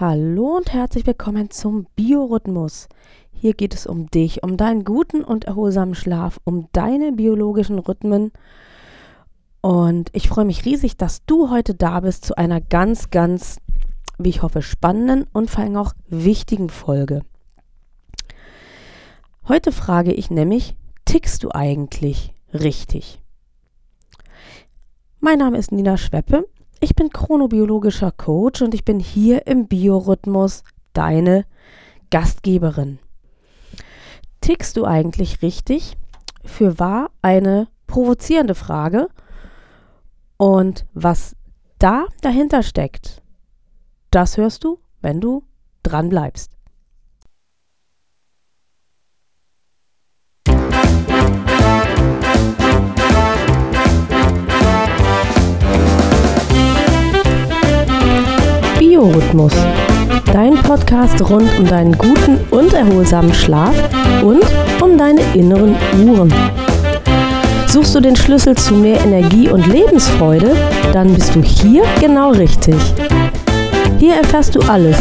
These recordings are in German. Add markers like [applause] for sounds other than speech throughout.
Hallo und herzlich willkommen zum Biorhythmus. Hier geht es um dich, um deinen guten und erholsamen Schlaf, um deine biologischen Rhythmen. Und ich freue mich riesig, dass du heute da bist zu einer ganz, ganz, wie ich hoffe, spannenden und vor allem auch wichtigen Folge. Heute frage ich nämlich, tickst du eigentlich richtig? Mein Name ist Nina Schweppe ich bin chronobiologischer Coach und ich bin hier im Biorhythmus deine Gastgeberin. Tickst du eigentlich richtig? Für wahr eine provozierende Frage. Und was da dahinter steckt, das hörst du, wenn du dran bleibst. Biorhythmus. Dein Podcast rund um deinen guten und erholsamen Schlaf und um deine inneren Uhren. Suchst du den Schlüssel zu mehr Energie und Lebensfreude? Dann bist du hier genau richtig. Hier erfährst du alles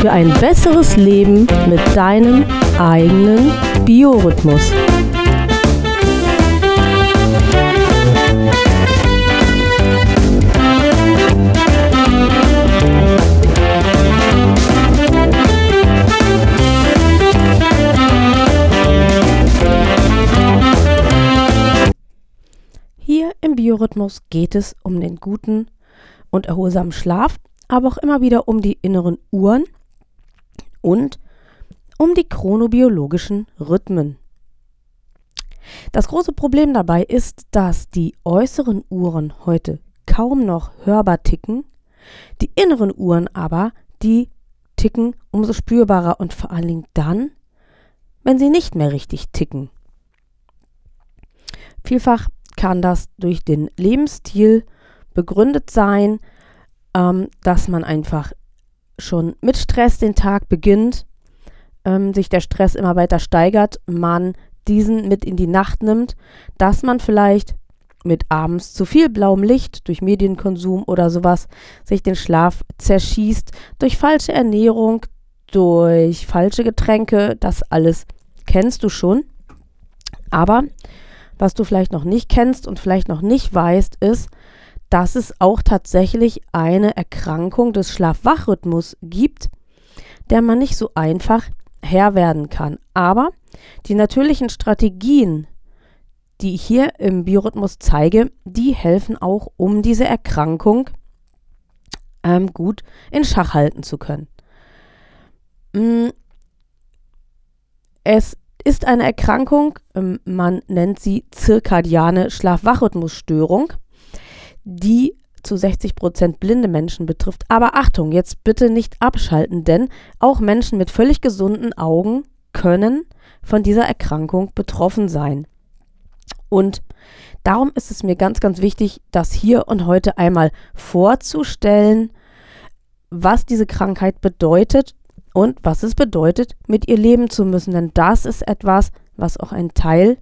für ein besseres Leben mit deinem eigenen Biorhythmus. Biorhythmus geht es um den guten und erholsamen Schlaf, aber auch immer wieder um die inneren Uhren und um die chronobiologischen Rhythmen. Das große Problem dabei ist, dass die äußeren Uhren heute kaum noch hörbar ticken, die inneren Uhren aber, die ticken umso spürbarer und vor allen Dingen dann, wenn sie nicht mehr richtig ticken. Vielfach kann das durch den Lebensstil begründet sein, ähm, dass man einfach schon mit Stress den Tag beginnt, ähm, sich der Stress immer weiter steigert, man diesen mit in die Nacht nimmt, dass man vielleicht mit abends zu viel blauem Licht durch Medienkonsum oder sowas sich den Schlaf zerschießt, durch falsche Ernährung, durch falsche Getränke, das alles kennst du schon. Aber was du vielleicht noch nicht kennst und vielleicht noch nicht weißt, ist, dass es auch tatsächlich eine Erkrankung des Schlaf-Wach-Rhythmus gibt, der man nicht so einfach Herr werden kann. Aber die natürlichen Strategien, die ich hier im Biorhythmus zeige, die helfen auch, um diese Erkrankung ähm, gut in Schach halten zu können. Mm, es ist eine Erkrankung, ähm, man nennt sie zirkadiane Schlaf-Wach-Rhythmusstörung, die zu 60 Prozent blinde Menschen betrifft. Aber Achtung, jetzt bitte nicht abschalten, denn auch Menschen mit völlig gesunden Augen können von dieser Erkrankung betroffen sein. Und darum ist es mir ganz, ganz wichtig, das hier und heute einmal vorzustellen, was diese Krankheit bedeutet und was es bedeutet, mit ihr leben zu müssen. Denn das ist etwas, was auch ein Teil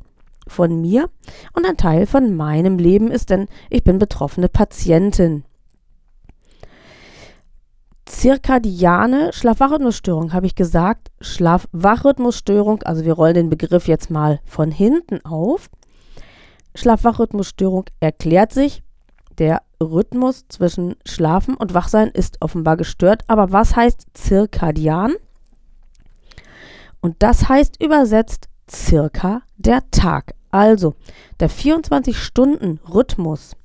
von mir und ein Teil von meinem Leben ist, denn ich bin betroffene Patientin. Zirkadiane Schlaf-Wach-Rhythmusstörung habe ich gesagt. Schlaf-Wach-Rhythmusstörung, also wir rollen den Begriff jetzt mal von hinten auf. Schlaf-Wach-Rhythmusstörung erklärt sich der Rhythmus zwischen Schlafen und Wachsein ist offenbar gestört. Aber was heißt zirkadian? Und das heißt übersetzt circa der Tag. Also der 24-Stunden-Rhythmus,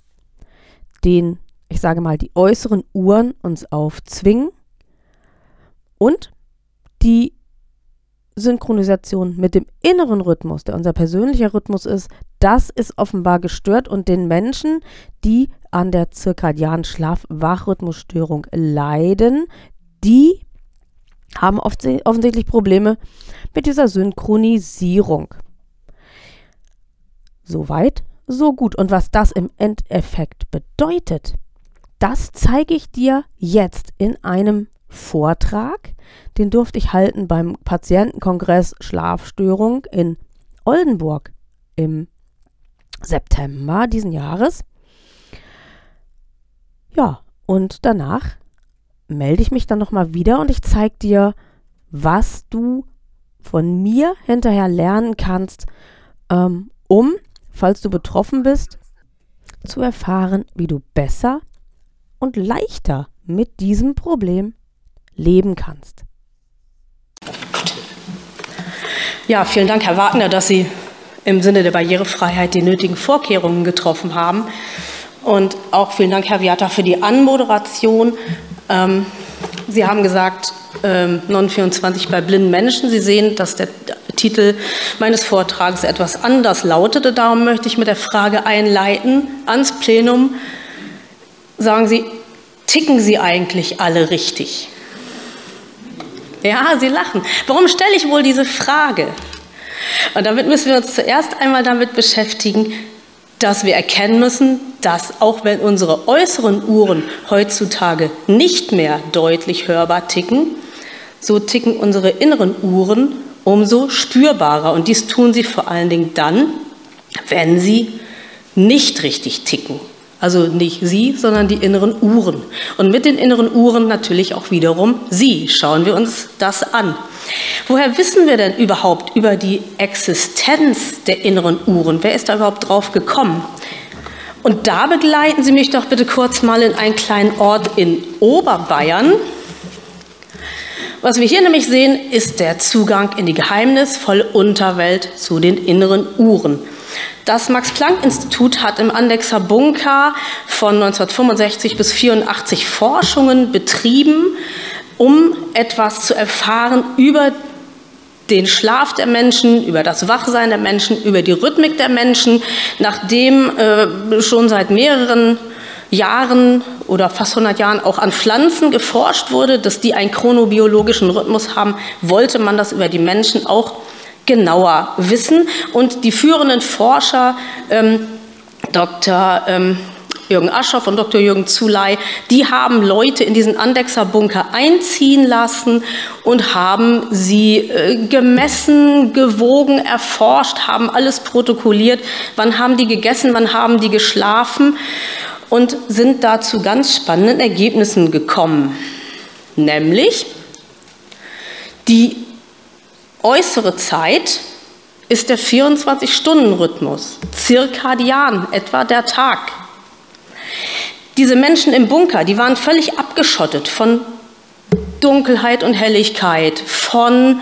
den, ich sage mal, die äußeren Uhren uns aufzwingen und die Synchronisation mit dem inneren Rhythmus, der unser persönlicher Rhythmus ist, das ist offenbar gestört und den Menschen, die an der zirkadianen Schlaf-Wach-Rhythmusstörung leiden, die haben offensichtlich Probleme mit dieser Synchronisierung. Soweit, so gut. Und was das im Endeffekt bedeutet, das zeige ich dir jetzt in einem Vortrag. Den durfte ich halten beim Patientenkongress Schlafstörung in Oldenburg im September diesen Jahres. Ja, und danach melde ich mich dann nochmal wieder und ich zeige dir, was du von mir hinterher lernen kannst, ähm, um, falls du betroffen bist, zu erfahren, wie du besser und leichter mit diesem Problem leben kannst. Ja, vielen Dank, Herr Wagner, dass Sie im Sinne der Barrierefreiheit die nötigen Vorkehrungen getroffen haben. Und auch vielen Dank, Herr Viata, für die Anmoderation. Ähm, Sie haben gesagt, ähm, 924 bei blinden Menschen. Sie sehen, dass der Titel meines Vortrags etwas anders lautete. Darum möchte ich mit der Frage einleiten ans Plenum. Sagen Sie, ticken Sie eigentlich alle richtig? Ja, Sie lachen. Warum stelle ich wohl diese Frage? Und damit müssen wir uns zuerst einmal damit beschäftigen, dass wir erkennen müssen, dass auch wenn unsere äußeren Uhren heutzutage nicht mehr deutlich hörbar ticken, so ticken unsere inneren Uhren umso spürbarer. Und dies tun sie vor allen Dingen dann, wenn sie nicht richtig ticken. Also nicht Sie, sondern die inneren Uhren. Und mit den inneren Uhren natürlich auch wiederum Sie. Schauen wir uns das an. Woher wissen wir denn überhaupt über die Existenz der inneren Uhren? Wer ist da überhaupt drauf gekommen? Und da begleiten Sie mich doch bitte kurz mal in einen kleinen Ort in Oberbayern. Was wir hier nämlich sehen, ist der Zugang in die geheimnisvolle Unterwelt zu den inneren Uhren. Das Max-Planck-Institut hat im Andexer Bunker von 1965 bis 1984 Forschungen betrieben, um etwas zu erfahren über den Schlaf der Menschen, über das Wachsein der Menschen, über die Rhythmik der Menschen, nachdem äh, schon seit mehreren Jahren oder fast 100 Jahren auch an Pflanzen geforscht wurde, dass die einen chronobiologischen Rhythmus haben, wollte man das über die Menschen auch genauer wissen. Und die führenden Forscher, ähm, Dr. Ähm, Jürgen Aschoff und Dr. Jürgen Zuley, die haben Leute in diesen Andexer Bunker einziehen lassen und haben sie äh, gemessen, gewogen, erforscht, haben alles protokolliert. Wann haben die gegessen, wann haben die geschlafen und sind da zu ganz spannenden Ergebnissen gekommen. Nämlich, die äußere Zeit ist der 24-Stunden-Rhythmus, zirkadian, etwa der Tag. Diese Menschen im Bunker, die waren völlig abgeschottet von Dunkelheit und Helligkeit, von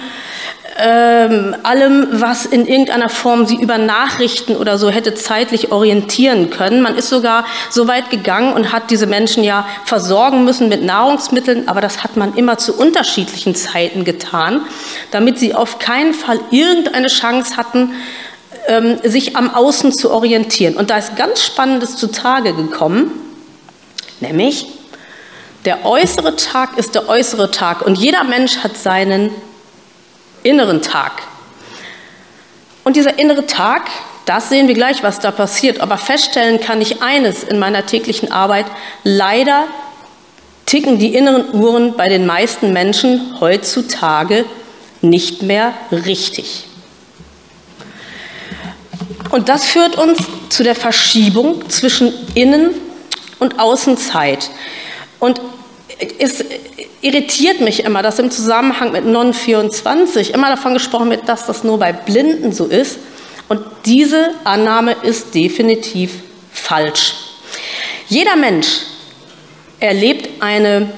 ähm, allem, was in irgendeiner Form sie über Nachrichten oder so hätte zeitlich orientieren können. Man ist sogar so weit gegangen und hat diese Menschen ja versorgen müssen mit Nahrungsmitteln, aber das hat man immer zu unterschiedlichen Zeiten getan, damit sie auf keinen Fall irgendeine Chance hatten, ähm, sich am Außen zu orientieren. Und da ist ganz Spannendes zutage gekommen, nämlich der äußere Tag ist der äußere Tag und jeder Mensch hat seinen inneren Tag. Und dieser innere Tag, das sehen wir gleich, was da passiert. Aber feststellen kann ich eines in meiner täglichen Arbeit. Leider ticken die inneren Uhren bei den meisten Menschen heutzutage nicht mehr richtig. Und das führt uns zu der Verschiebung zwischen Innen- und Außenzeit. Und es irritiert mich immer, dass im Zusammenhang mit Non 24 immer davon gesprochen wird, dass das nur bei Blinden so ist. Und diese Annahme ist definitiv falsch. Jeder Mensch erlebt eine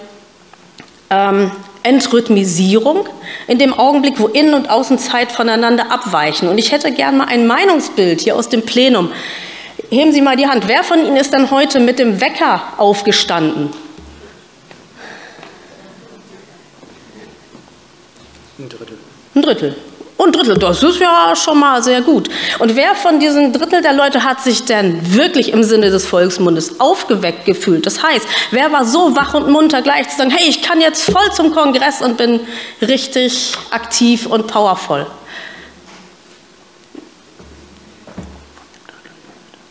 ähm, Entrhythmisierung in dem Augenblick, wo Innen- und Außenzeit voneinander abweichen. Und ich hätte gern mal ein Meinungsbild hier aus dem Plenum. Heben Sie mal die Hand. Wer von Ihnen ist denn heute mit dem Wecker aufgestanden? Ein Drittel. Ein Drittel. Und Drittel, das ist ja schon mal sehr gut. Und wer von diesen Drittel der Leute hat sich denn wirklich im Sinne des Volksmundes aufgeweckt gefühlt? Das heißt, wer war so wach und munter gleich zu sagen, hey, ich kann jetzt voll zum Kongress und bin richtig aktiv und powervoll?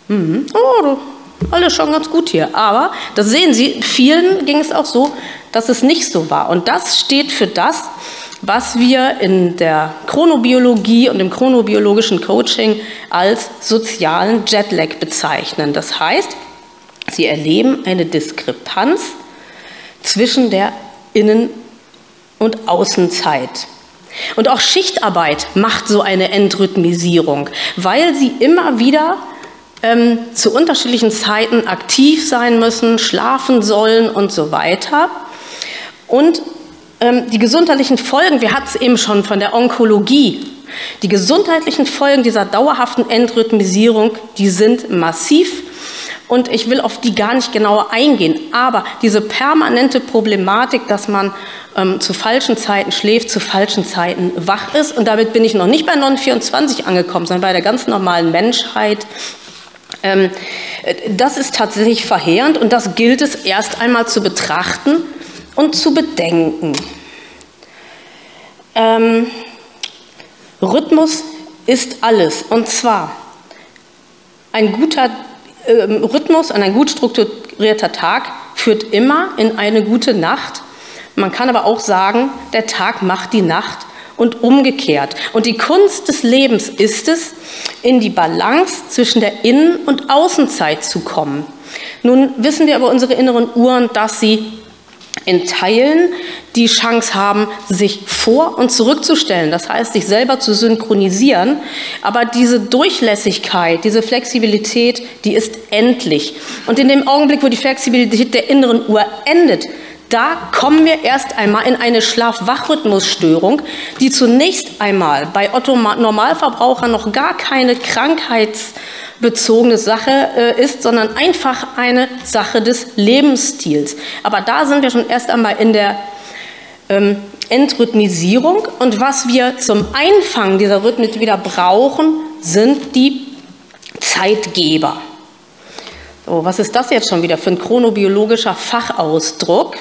Mhm. Oh, alles schon ganz gut hier. Aber, das sehen Sie, vielen ging es auch so, dass es nicht so war. Und das steht für das, was wir in der Chronobiologie und im chronobiologischen Coaching als sozialen Jetlag bezeichnen. Das heißt, sie erleben eine Diskrepanz zwischen der Innen- und Außenzeit. Und auch Schichtarbeit macht so eine Entrhythmisierung, weil sie immer wieder ähm, zu unterschiedlichen Zeiten aktiv sein müssen, schlafen sollen und so weiter. Und ähm, die gesundheitlichen Folgen, wir hatten es eben schon von der Onkologie, die gesundheitlichen Folgen dieser dauerhaften Entrhythmisierung, die sind massiv und ich will auf die gar nicht genauer eingehen. Aber diese permanente Problematik, dass man ähm, zu falschen Zeiten schläft, zu falschen Zeiten wach ist, und damit bin ich noch nicht bei 924 angekommen, sondern bei der ganz normalen Menschheit, das ist tatsächlich verheerend und das gilt es erst einmal zu betrachten und zu bedenken. Ähm, Rhythmus ist alles. Und zwar ein guter äh, Rhythmus und ein gut strukturierter Tag führt immer in eine gute Nacht. Man kann aber auch sagen, der Tag macht die Nacht und umgekehrt. Und die Kunst des Lebens ist es, in die Balance zwischen der Innen- und Außenzeit zu kommen. Nun wissen wir aber unsere inneren Uhren, dass sie in Teilen die Chance haben, sich vor- und zurückzustellen, das heißt, sich selber zu synchronisieren. Aber diese Durchlässigkeit, diese Flexibilität, die ist endlich. Und in dem Augenblick, wo die Flexibilität der inneren Uhr endet, da kommen wir erst einmal in eine Schlaf-Wach-Rhythmusstörung, die zunächst einmal bei Otto Normalverbrauchern noch gar keine krankheitsbezogene Sache äh, ist, sondern einfach eine Sache des Lebensstils. Aber da sind wir schon erst einmal in der ähm, Entrhythmisierung und was wir zum Einfangen dieser Rhythmik wieder brauchen, sind die Zeitgeber. So, was ist das jetzt schon wieder für ein chronobiologischer Fachausdruck?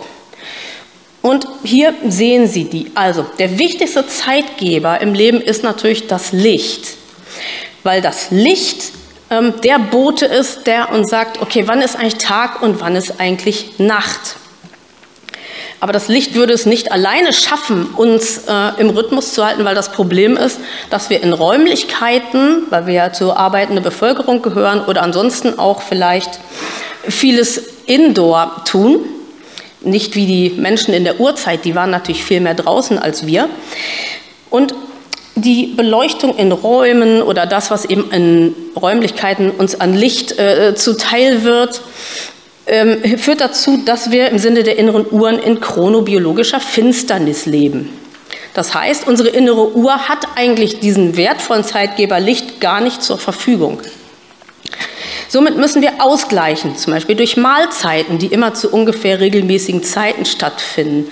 Und hier sehen Sie die. Also der wichtigste Zeitgeber im Leben ist natürlich das Licht, weil das Licht ähm, der Bote ist, der uns sagt, okay, wann ist eigentlich Tag und wann ist eigentlich Nacht. Aber das Licht würde es nicht alleine schaffen, uns äh, im Rhythmus zu halten, weil das Problem ist, dass wir in Räumlichkeiten, weil wir ja zur arbeitenden Bevölkerung gehören oder ansonsten auch vielleicht vieles indoor tun, nicht wie die Menschen in der Urzeit, die waren natürlich viel mehr draußen als wir. Und die Beleuchtung in Räumen oder das, was eben in Räumlichkeiten uns an Licht äh, zuteil wird, ähm, führt dazu, dass wir im Sinne der inneren Uhren in chronobiologischer Finsternis leben. Das heißt, unsere innere Uhr hat eigentlich diesen wertvollen Zeitgeber Licht gar nicht zur Verfügung. Somit müssen wir ausgleichen, zum Beispiel durch Mahlzeiten, die immer zu ungefähr regelmäßigen Zeiten stattfinden.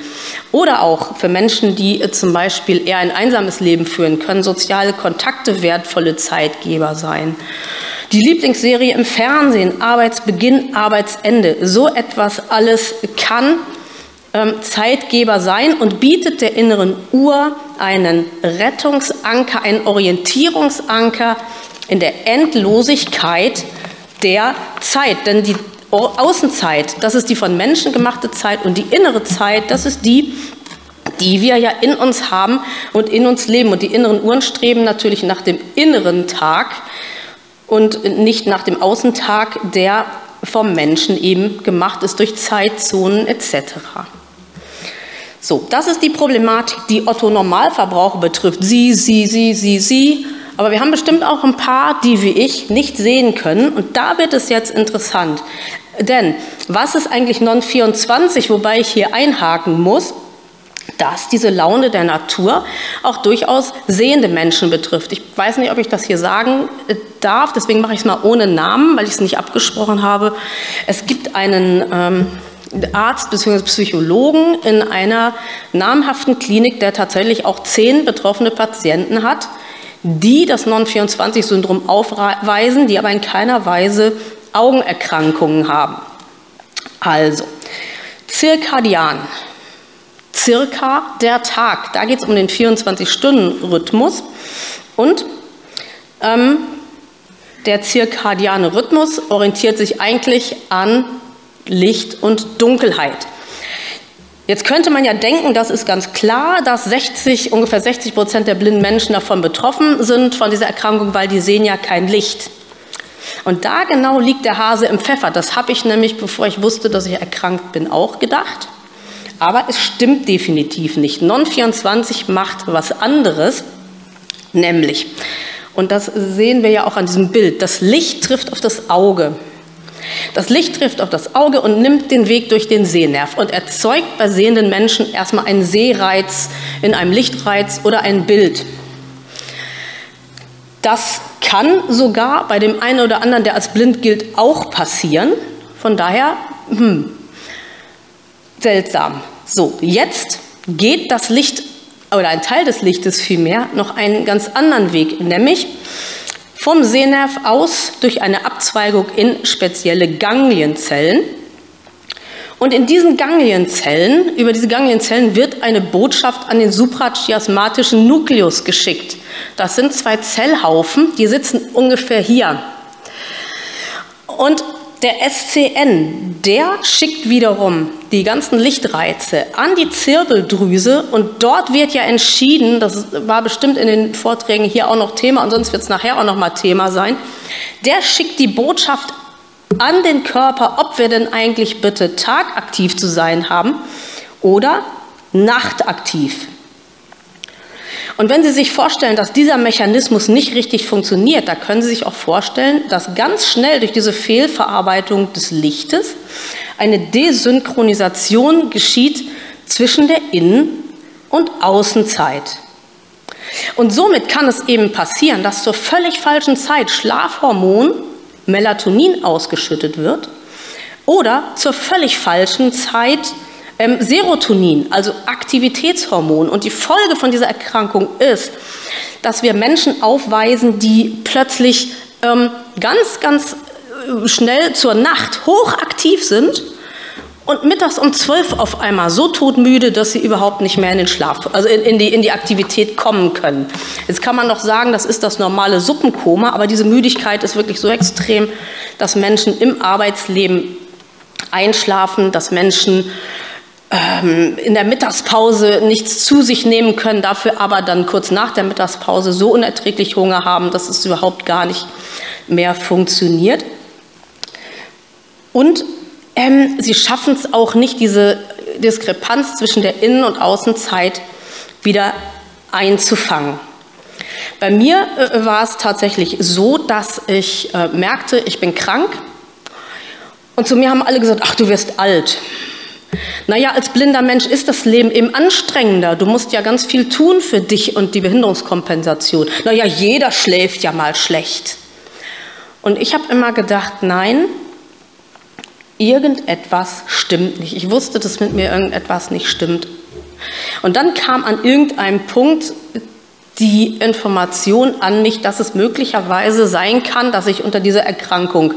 Oder auch für Menschen, die äh, zum Beispiel eher ein einsames Leben führen, können soziale Kontakte wertvolle Zeitgeber sein. Die Lieblingsserie im Fernsehen, Arbeitsbeginn, Arbeitsende, so etwas alles kann ähm, Zeitgeber sein und bietet der inneren Uhr einen Rettungsanker, einen Orientierungsanker in der Endlosigkeit der Zeit. Denn die Außenzeit, das ist die von Menschen gemachte Zeit und die innere Zeit, das ist die, die wir ja in uns haben und in uns leben. Und die inneren Uhren streben natürlich nach dem inneren Tag und nicht nach dem Außentag, der vom Menschen eben gemacht ist durch Zeitzonen etc. So, das ist die Problematik, die Otto Normalverbraucher betrifft. Sie, sie, sie, sie, sie aber wir haben bestimmt auch ein paar, die wie ich nicht sehen können. Und da wird es jetzt interessant. Denn was ist eigentlich Non-24, wobei ich hier einhaken muss? dass diese Laune der Natur auch durchaus sehende Menschen betrifft. Ich weiß nicht, ob ich das hier sagen äh, darf, deswegen mache ich es mal ohne Namen, weil ich es nicht abgesprochen habe. Es gibt einen ähm, Arzt bzw. Psychologen in einer namhaften Klinik, der tatsächlich auch zehn betroffene Patienten hat die das Non-24-Syndrom aufweisen, die aber in keiner Weise Augenerkrankungen haben. Also, zirkadian, circa der Tag, da geht es um den 24-Stunden-Rhythmus und ähm, der zirkadiane Rhythmus orientiert sich eigentlich an Licht und Dunkelheit. Jetzt könnte man ja denken, das ist ganz klar, dass 60, ungefähr 60 Prozent der blinden Menschen davon betroffen sind, von dieser Erkrankung, weil die sehen ja kein Licht. Und da genau liegt der Hase im Pfeffer. Das habe ich nämlich, bevor ich wusste, dass ich erkrankt bin, auch gedacht. Aber es stimmt definitiv nicht. Non-24 macht was anderes, nämlich, und das sehen wir ja auch an diesem Bild, das Licht trifft auf das Auge. Das Licht trifft auf das Auge und nimmt den Weg durch den Sehnerv und erzeugt bei sehenden Menschen erstmal einen Sehreiz in einem Lichtreiz oder ein Bild. Das kann sogar bei dem einen oder anderen, der als blind gilt, auch passieren. Von daher, hm, seltsam. So, jetzt geht das Licht oder ein Teil des Lichtes vielmehr noch einen ganz anderen Weg, nämlich vom Sehnerv aus durch eine Abzweigung in spezielle Ganglienzellen. Und in diesen Ganglienzellen, über diese Ganglienzellen wird eine Botschaft an den suprachiasmatischen Nukleus geschickt. Das sind zwei Zellhaufen, die sitzen ungefähr hier. Und der SCN, der schickt wiederum die ganzen Lichtreize an die Zirbeldrüse und dort wird ja entschieden, das war bestimmt in den Vorträgen hier auch noch Thema und sonst wird es nachher auch noch mal Thema sein, der schickt die Botschaft an den Körper, ob wir denn eigentlich bitte tagaktiv zu sein haben oder nachtaktiv. Und wenn Sie sich vorstellen, dass dieser Mechanismus nicht richtig funktioniert, da können Sie sich auch vorstellen, dass ganz schnell durch diese Fehlverarbeitung des Lichtes eine Desynchronisation geschieht zwischen der Innen- und Außenzeit. Und somit kann es eben passieren, dass zur völlig falschen Zeit Schlafhormon Melatonin ausgeschüttet wird oder zur völlig falschen Zeit ähm, Serotonin, also Aktivitätshormon. Und die Folge von dieser Erkrankung ist, dass wir Menschen aufweisen, die plötzlich ähm, ganz, ganz äh, schnell zur Nacht hochaktiv sind und mittags um zwölf auf einmal so todmüde, dass sie überhaupt nicht mehr in den Schlaf, also in, in, die, in die Aktivität kommen können. Jetzt kann man noch sagen, das ist das normale Suppenkoma, aber diese Müdigkeit ist wirklich so extrem, dass Menschen im Arbeitsleben einschlafen, dass Menschen in der Mittagspause nichts zu sich nehmen können, dafür aber dann kurz nach der Mittagspause so unerträglich Hunger haben, dass es überhaupt gar nicht mehr funktioniert. Und ähm, sie schaffen es auch nicht, diese Diskrepanz zwischen der Innen- und Außenzeit wieder einzufangen. Bei mir äh, war es tatsächlich so, dass ich äh, merkte, ich bin krank. Und zu mir haben alle gesagt, ach, du wirst alt. Naja, als blinder Mensch ist das Leben eben anstrengender. Du musst ja ganz viel tun für dich und die Behinderungskompensation. Naja, jeder schläft ja mal schlecht. Und ich habe immer gedacht, nein, irgendetwas stimmt nicht. Ich wusste, dass mit mir irgendetwas nicht stimmt. Und dann kam an irgendeinem Punkt die Information an mich, dass es möglicherweise sein kann, dass ich unter dieser Erkrankung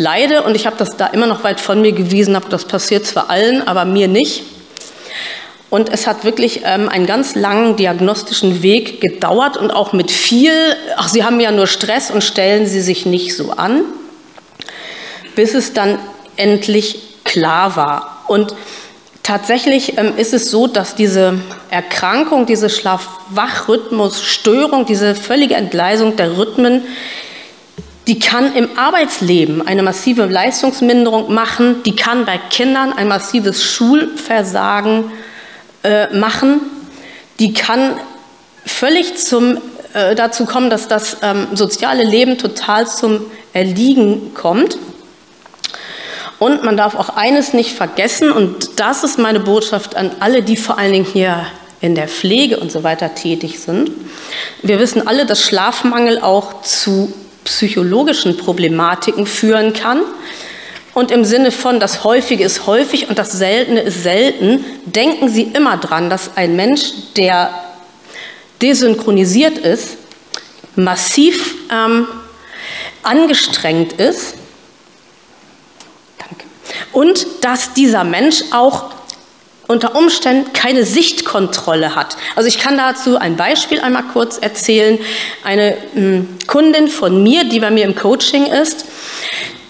leide und ich habe das da immer noch weit von mir gewiesen, habe das passiert zwar allen, aber mir nicht. Und es hat wirklich ähm, einen ganz langen diagnostischen Weg gedauert und auch mit viel, ach, Sie haben ja nur Stress und stellen Sie sich nicht so an, bis es dann endlich klar war. Und tatsächlich ähm, ist es so, dass diese Erkrankung, diese Schlaf-Wach-Rhythmus-Störung, diese völlige Entgleisung der Rhythmen die kann im Arbeitsleben eine massive Leistungsminderung machen, die kann bei Kindern ein massives Schulversagen äh, machen, die kann völlig zum, äh, dazu kommen, dass das ähm, soziale Leben total zum Erliegen kommt. Und man darf auch eines nicht vergessen, und das ist meine Botschaft an alle, die vor allen Dingen hier in der Pflege und so weiter tätig sind. Wir wissen alle, dass Schlafmangel auch zu psychologischen Problematiken führen kann. Und im Sinne von, das Häufige ist häufig und das Seltene ist selten, denken Sie immer dran, dass ein Mensch, der desynchronisiert ist, massiv ähm, angestrengt ist und dass dieser Mensch auch unter Umständen keine Sichtkontrolle hat. Also ich kann dazu ein Beispiel einmal kurz erzählen. Eine hm, Kundin von mir, die bei mir im Coaching ist,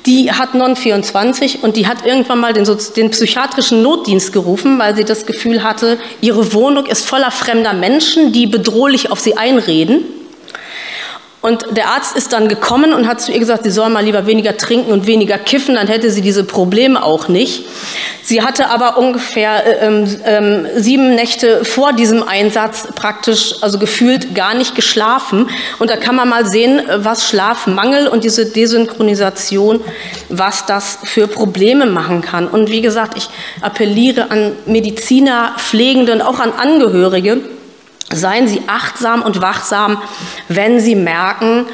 die hat Non-24 und die hat irgendwann mal den, den, psychiatrischen Notdienst gerufen, weil sie das Gefühl hatte, ihre Wohnung ist voller fremder Menschen, die bedrohlich auf sie einreden. Und der Arzt ist dann gekommen und hat zu ihr gesagt, sie soll mal lieber weniger trinken und weniger kiffen, dann hätte sie diese Probleme auch nicht. Sie hatte aber ungefähr äh, ähm, ähm, sieben Nächte vor diesem Einsatz praktisch, also gefühlt gar nicht geschlafen. Und da kann man mal sehen, was Schlafmangel und diese Desynchronisation, was das für Probleme machen kann. Und wie gesagt, ich appelliere an Mediziner, Pflegende und auch an Angehörige, Seien Sie achtsam und wachsam, wenn Sie merken,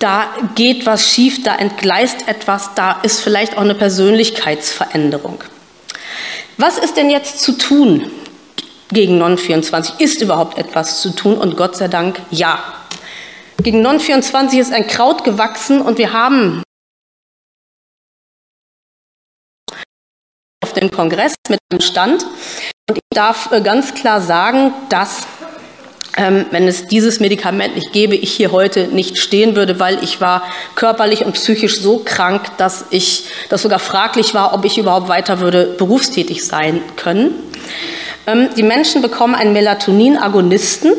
da geht was schief, da entgleist etwas, da ist vielleicht auch eine Persönlichkeitsveränderung. Was ist denn jetzt zu tun gegen Non-24? Ist überhaupt etwas zu tun? Und Gott sei Dank ja. Gegen Non-24 ist ein Kraut gewachsen und wir haben auf dem Kongress mit dem Stand. Und ich darf äh, ganz klar sagen, dass wenn es dieses Medikament nicht gäbe, ich hier heute nicht stehen würde, weil ich war körperlich und psychisch so krank, dass ich, dass sogar fraglich war, ob ich überhaupt weiter würde berufstätig sein können. Ähm, die Menschen bekommen einen Melatonin-Agonisten,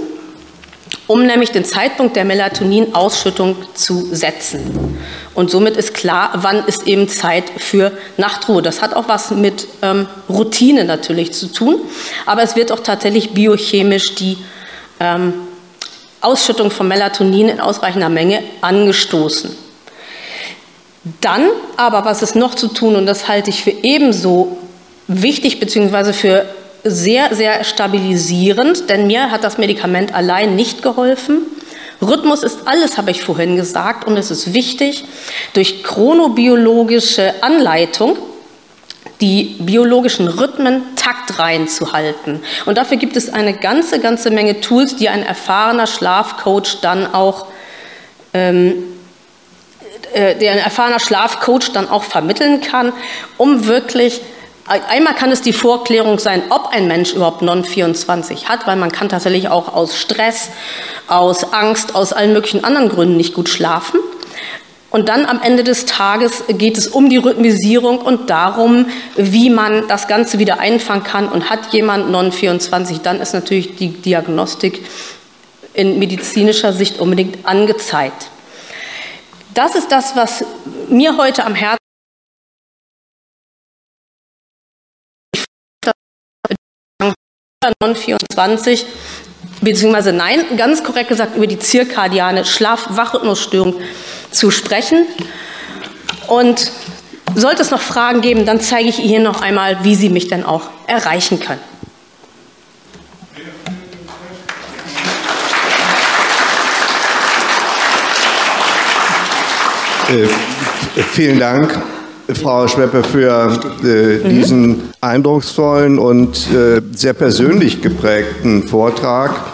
um nämlich den Zeitpunkt der Melatoninausschüttung zu setzen. Und somit ist klar, wann ist eben Zeit für Nachtruhe. Das hat auch was mit ähm, Routine natürlich zu tun, aber es wird auch tatsächlich biochemisch die ähm, Ausschüttung von Melatonin in ausreichender Menge angestoßen. Dann aber, was ist noch zu tun, und das halte ich für ebenso wichtig bzw. für sehr, sehr stabilisierend, denn mir hat das Medikament allein nicht geholfen. Rhythmus ist alles, habe ich vorhin gesagt, und es ist wichtig, durch chronobiologische Anleitung die biologischen Rhythmen taktrein zu halten. Und dafür gibt es eine ganze, ganze Menge Tools, die ein erfahrener Schlafcoach dann auch ähm, äh, der ein erfahrener Schlafcoach dann auch vermitteln kann, um wirklich Einmal kann es die Vorklärung sein, ob ein Mensch überhaupt Non-24 hat, weil man kann tatsächlich auch aus Stress, aus Angst, aus allen möglichen anderen Gründen nicht gut schlafen. Und dann am Ende des Tages geht es um die Rhythmisierung und darum, wie man das Ganze wieder einfangen kann. Und hat jemand Non-24, dann ist natürlich die Diagnostik in medizinischer Sicht unbedingt angezeigt. Das ist das, was mir heute am Herzen Non-24 beziehungsweise nein, ganz korrekt gesagt über die zirkadiane Schlaf-Wachrhythmusstörung zu sprechen. Und sollte es noch Fragen geben, dann zeige ich Ihnen noch einmal, wie Sie mich denn auch erreichen können. Äh, vielen Dank, Frau Schweppe, für äh, diesen mhm. eindrucksvollen und äh, sehr persönlich geprägten Vortrag.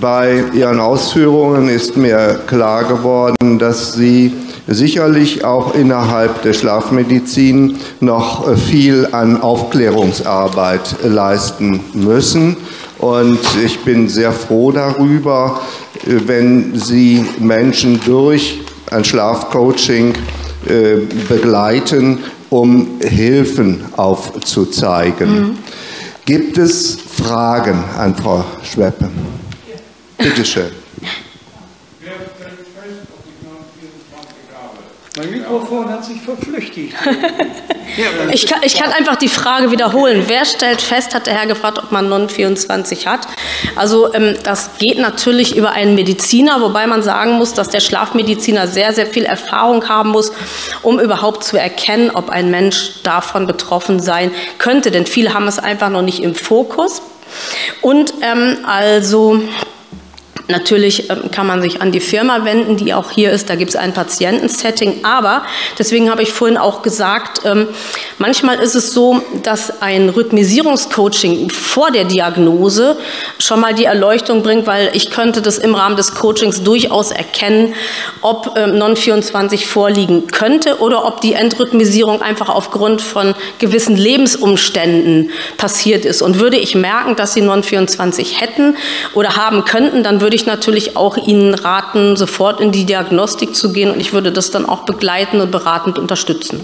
Bei Ihren Ausführungen ist mir klar geworden, dass Sie sicherlich auch innerhalb der Schlafmedizin noch viel an Aufklärungsarbeit leisten müssen. Und ich bin sehr froh darüber, wenn Sie Menschen durch ein Schlafcoaching äh, begleiten, um Hilfen aufzuzeigen. Mhm. Gibt es Fragen an Frau Schweppe? Bitte schön. Mein Mikrofon hat sich verflüchtigt. [laughs] ich, kann, ich kann einfach die Frage wiederholen. Wer stellt fest, hat der Herr gefragt, ob man Non-24 hat. Also ähm, das geht natürlich über einen Mediziner, wobei man sagen muss, dass der Schlafmediziner sehr, sehr viel Erfahrung haben muss, um überhaupt zu erkennen, ob ein Mensch davon betroffen sein könnte. Denn viele haben es einfach noch nicht im Fokus. Und ähm, also Natürlich ähm, kann man sich an die Firma wenden, die auch hier ist. Da gibt es ein Patientensetting. Aber, deswegen habe ich vorhin auch gesagt, ähm, manchmal ist es so, dass ein Rhythmisierungscoaching vor der Diagnose schon mal die Erleuchtung bringt, weil ich könnte das im Rahmen des Coachings durchaus erkennen, ob ähm, Non-24 vorliegen könnte oder ob die Entrhythmisierung einfach aufgrund von gewissen Lebensumständen passiert ist. Und würde ich merken, dass sie Non-24 hätten oder haben könnten, dann würde würde ich natürlich auch Ihnen raten, sofort in die Diagnostik zu gehen und ich würde das dann auch begleiten und beratend unterstützen.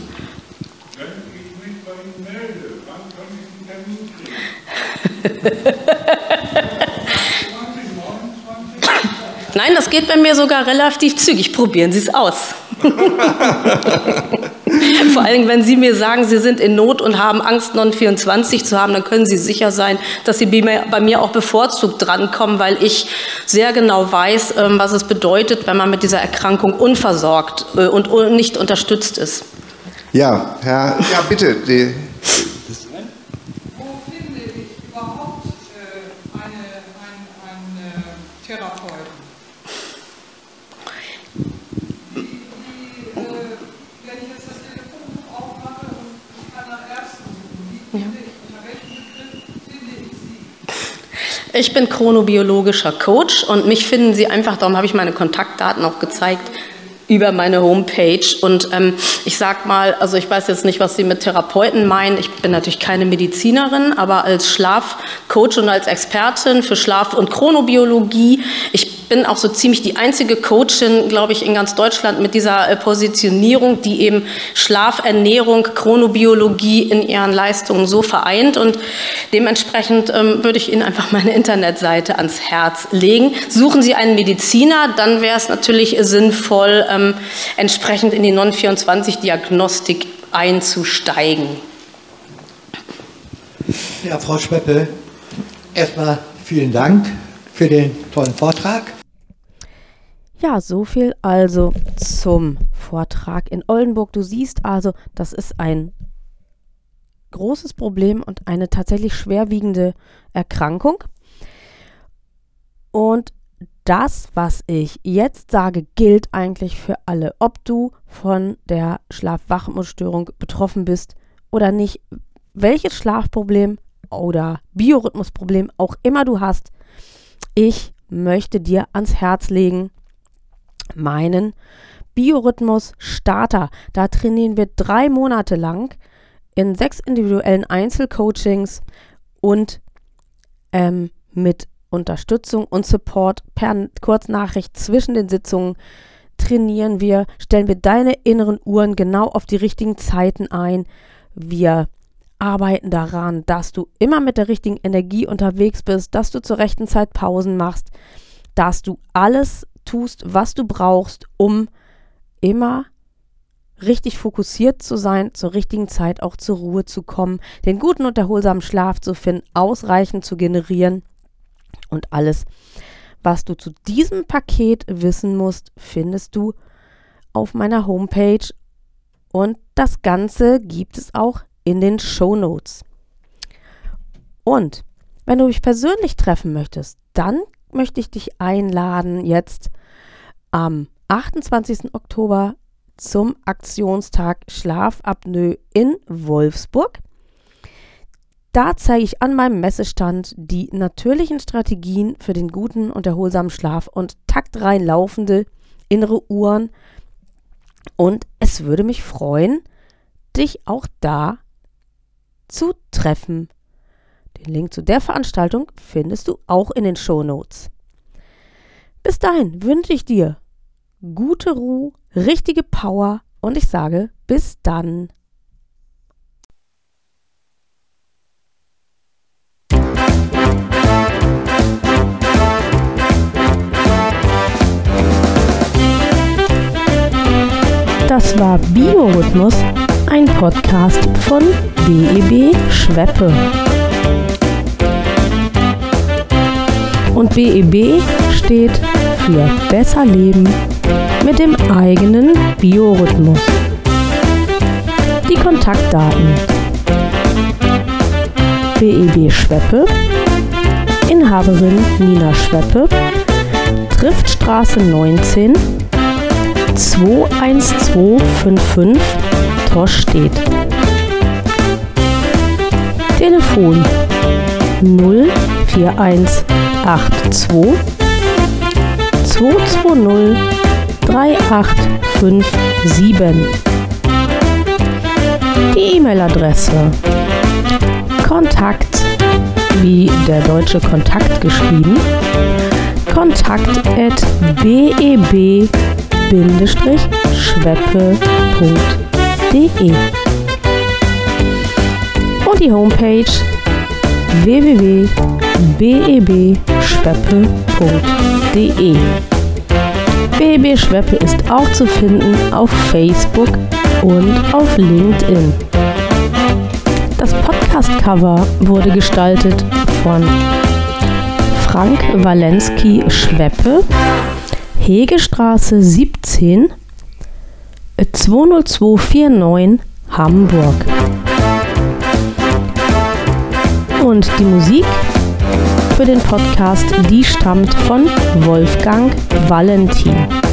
Nein, das geht bei mir sogar relativ zügig. Probieren Sie es aus. [laughs] [laughs] Vor allem, wenn Sie mir sagen, Sie sind in Not und haben Angst, Non-24 zu haben, dann können Sie sicher sein, dass Sie bei mir auch bevorzugt drankommen, weil ich sehr genau weiß, ähm, was es bedeutet, wenn man mit dieser Erkrankung unversorgt äh, und nicht unterstützt ist. Ja, Herr, ja bitte. Die, Ich bin chronobiologischer Coach und mich finden Sie einfach, darum habe ich meine Kontaktdaten auch gezeigt, über meine Homepage. Und ähm, ich sag mal, also ich weiß jetzt nicht, was Sie mit Therapeuten meinen. Ich bin natürlich keine Medizinerin, aber als Schlafcoach und als Expertin für Schlaf- und Chronobiologie, ich bin auch so ziemlich die einzige Coachin, glaube ich, in ganz Deutschland mit dieser äh, Positionierung, die eben Schlaf, Ernährung, Chronobiologie in ihren Leistungen so vereint. Und dementsprechend ähm, würde ich Ihnen einfach meine Internetseite ans Herz legen. Suchen Sie einen Mediziner, dann wäre es natürlich sinnvoll, ähm, entsprechend in die Non-24-Diagnostik einzusteigen. Ja, Frau Schweppe, erstmal vielen Dank für den tollen Vortrag. Ja, so viel also zum Vortrag in Oldenburg. Du siehst also, das ist ein großes Problem und eine tatsächlich schwerwiegende Erkrankung. Und das, was ich jetzt sage, gilt eigentlich für alle. Ob du von der Schlaf-Wach-Rhythmusstörung betroffen bist oder nicht, welches Schlafproblem oder Biorhythmusproblem auch immer du hast, ich möchte dir ans Herz legen, meinen Biorhythmus-Starter. Da trainieren wir drei Monate lang in sechs individuellen Einzelcoachings und ähm, mit Unterstützung und Support per Kurznachricht zwischen den Sitzungen trainieren wir, stellen wir deine inneren Uhren genau auf die richtigen Zeiten ein. Wir arbeiten daran, dass du immer mit der richtigen Energie unterwegs bist, dass du zur rechten Zeit Pausen machst, dass du alles tust, was du brauchst, um immer richtig fokussiert zu sein, zur richtigen Zeit auch zur Ruhe zu kommen, den guten und erholsamen Schlaf zu finden, ausreichend zu generieren und alles, was du zu diesem Paket wissen musst, findest du auf meiner Homepage. Und das Ganze gibt es auch in den Show Notes. Und wenn du mich persönlich treffen möchtest, dann möchte ich dich einladen, jetzt am 28. Oktober zum Aktionstag Schlafapnoe in Wolfsburg. Da zeige ich an meinem Messestand die natürlichen Strategien für den guten und erholsamen Schlaf und taktrein laufende innere Uhren. Und es würde mich freuen, dich auch da zu treffen. Den Link zu der Veranstaltung findest du auch in den Show Notes. Bis dahin wünsche ich dir gute Ruhe, richtige Power und ich sage bis dann. Das war Biorhythmus, ein Podcast von BEB Schweppe. Und BEB steht für Besser Leben mit dem eigenen Biorhythmus. Die Kontaktdaten. BEB Schweppe, Inhaberin Nina Schweppe, Triftstraße 19, 21255 Torstedt. Telefon 04182 220 3857. Die E-Mail-Adresse. Kontakt wie der deutsche Kontakt geschrieben. Kontakt at beb schweppe.de und die Homepage www.bebschweppe.de. BB Schweppe ist auch zu finden auf Facebook und auf LinkedIn. Das Podcast-Cover wurde gestaltet von Frank Walensky Schweppe, Hegestraße 17, 20249 Hamburg. Und die Musik für den Podcast, die stammt von Wolfgang Valentin.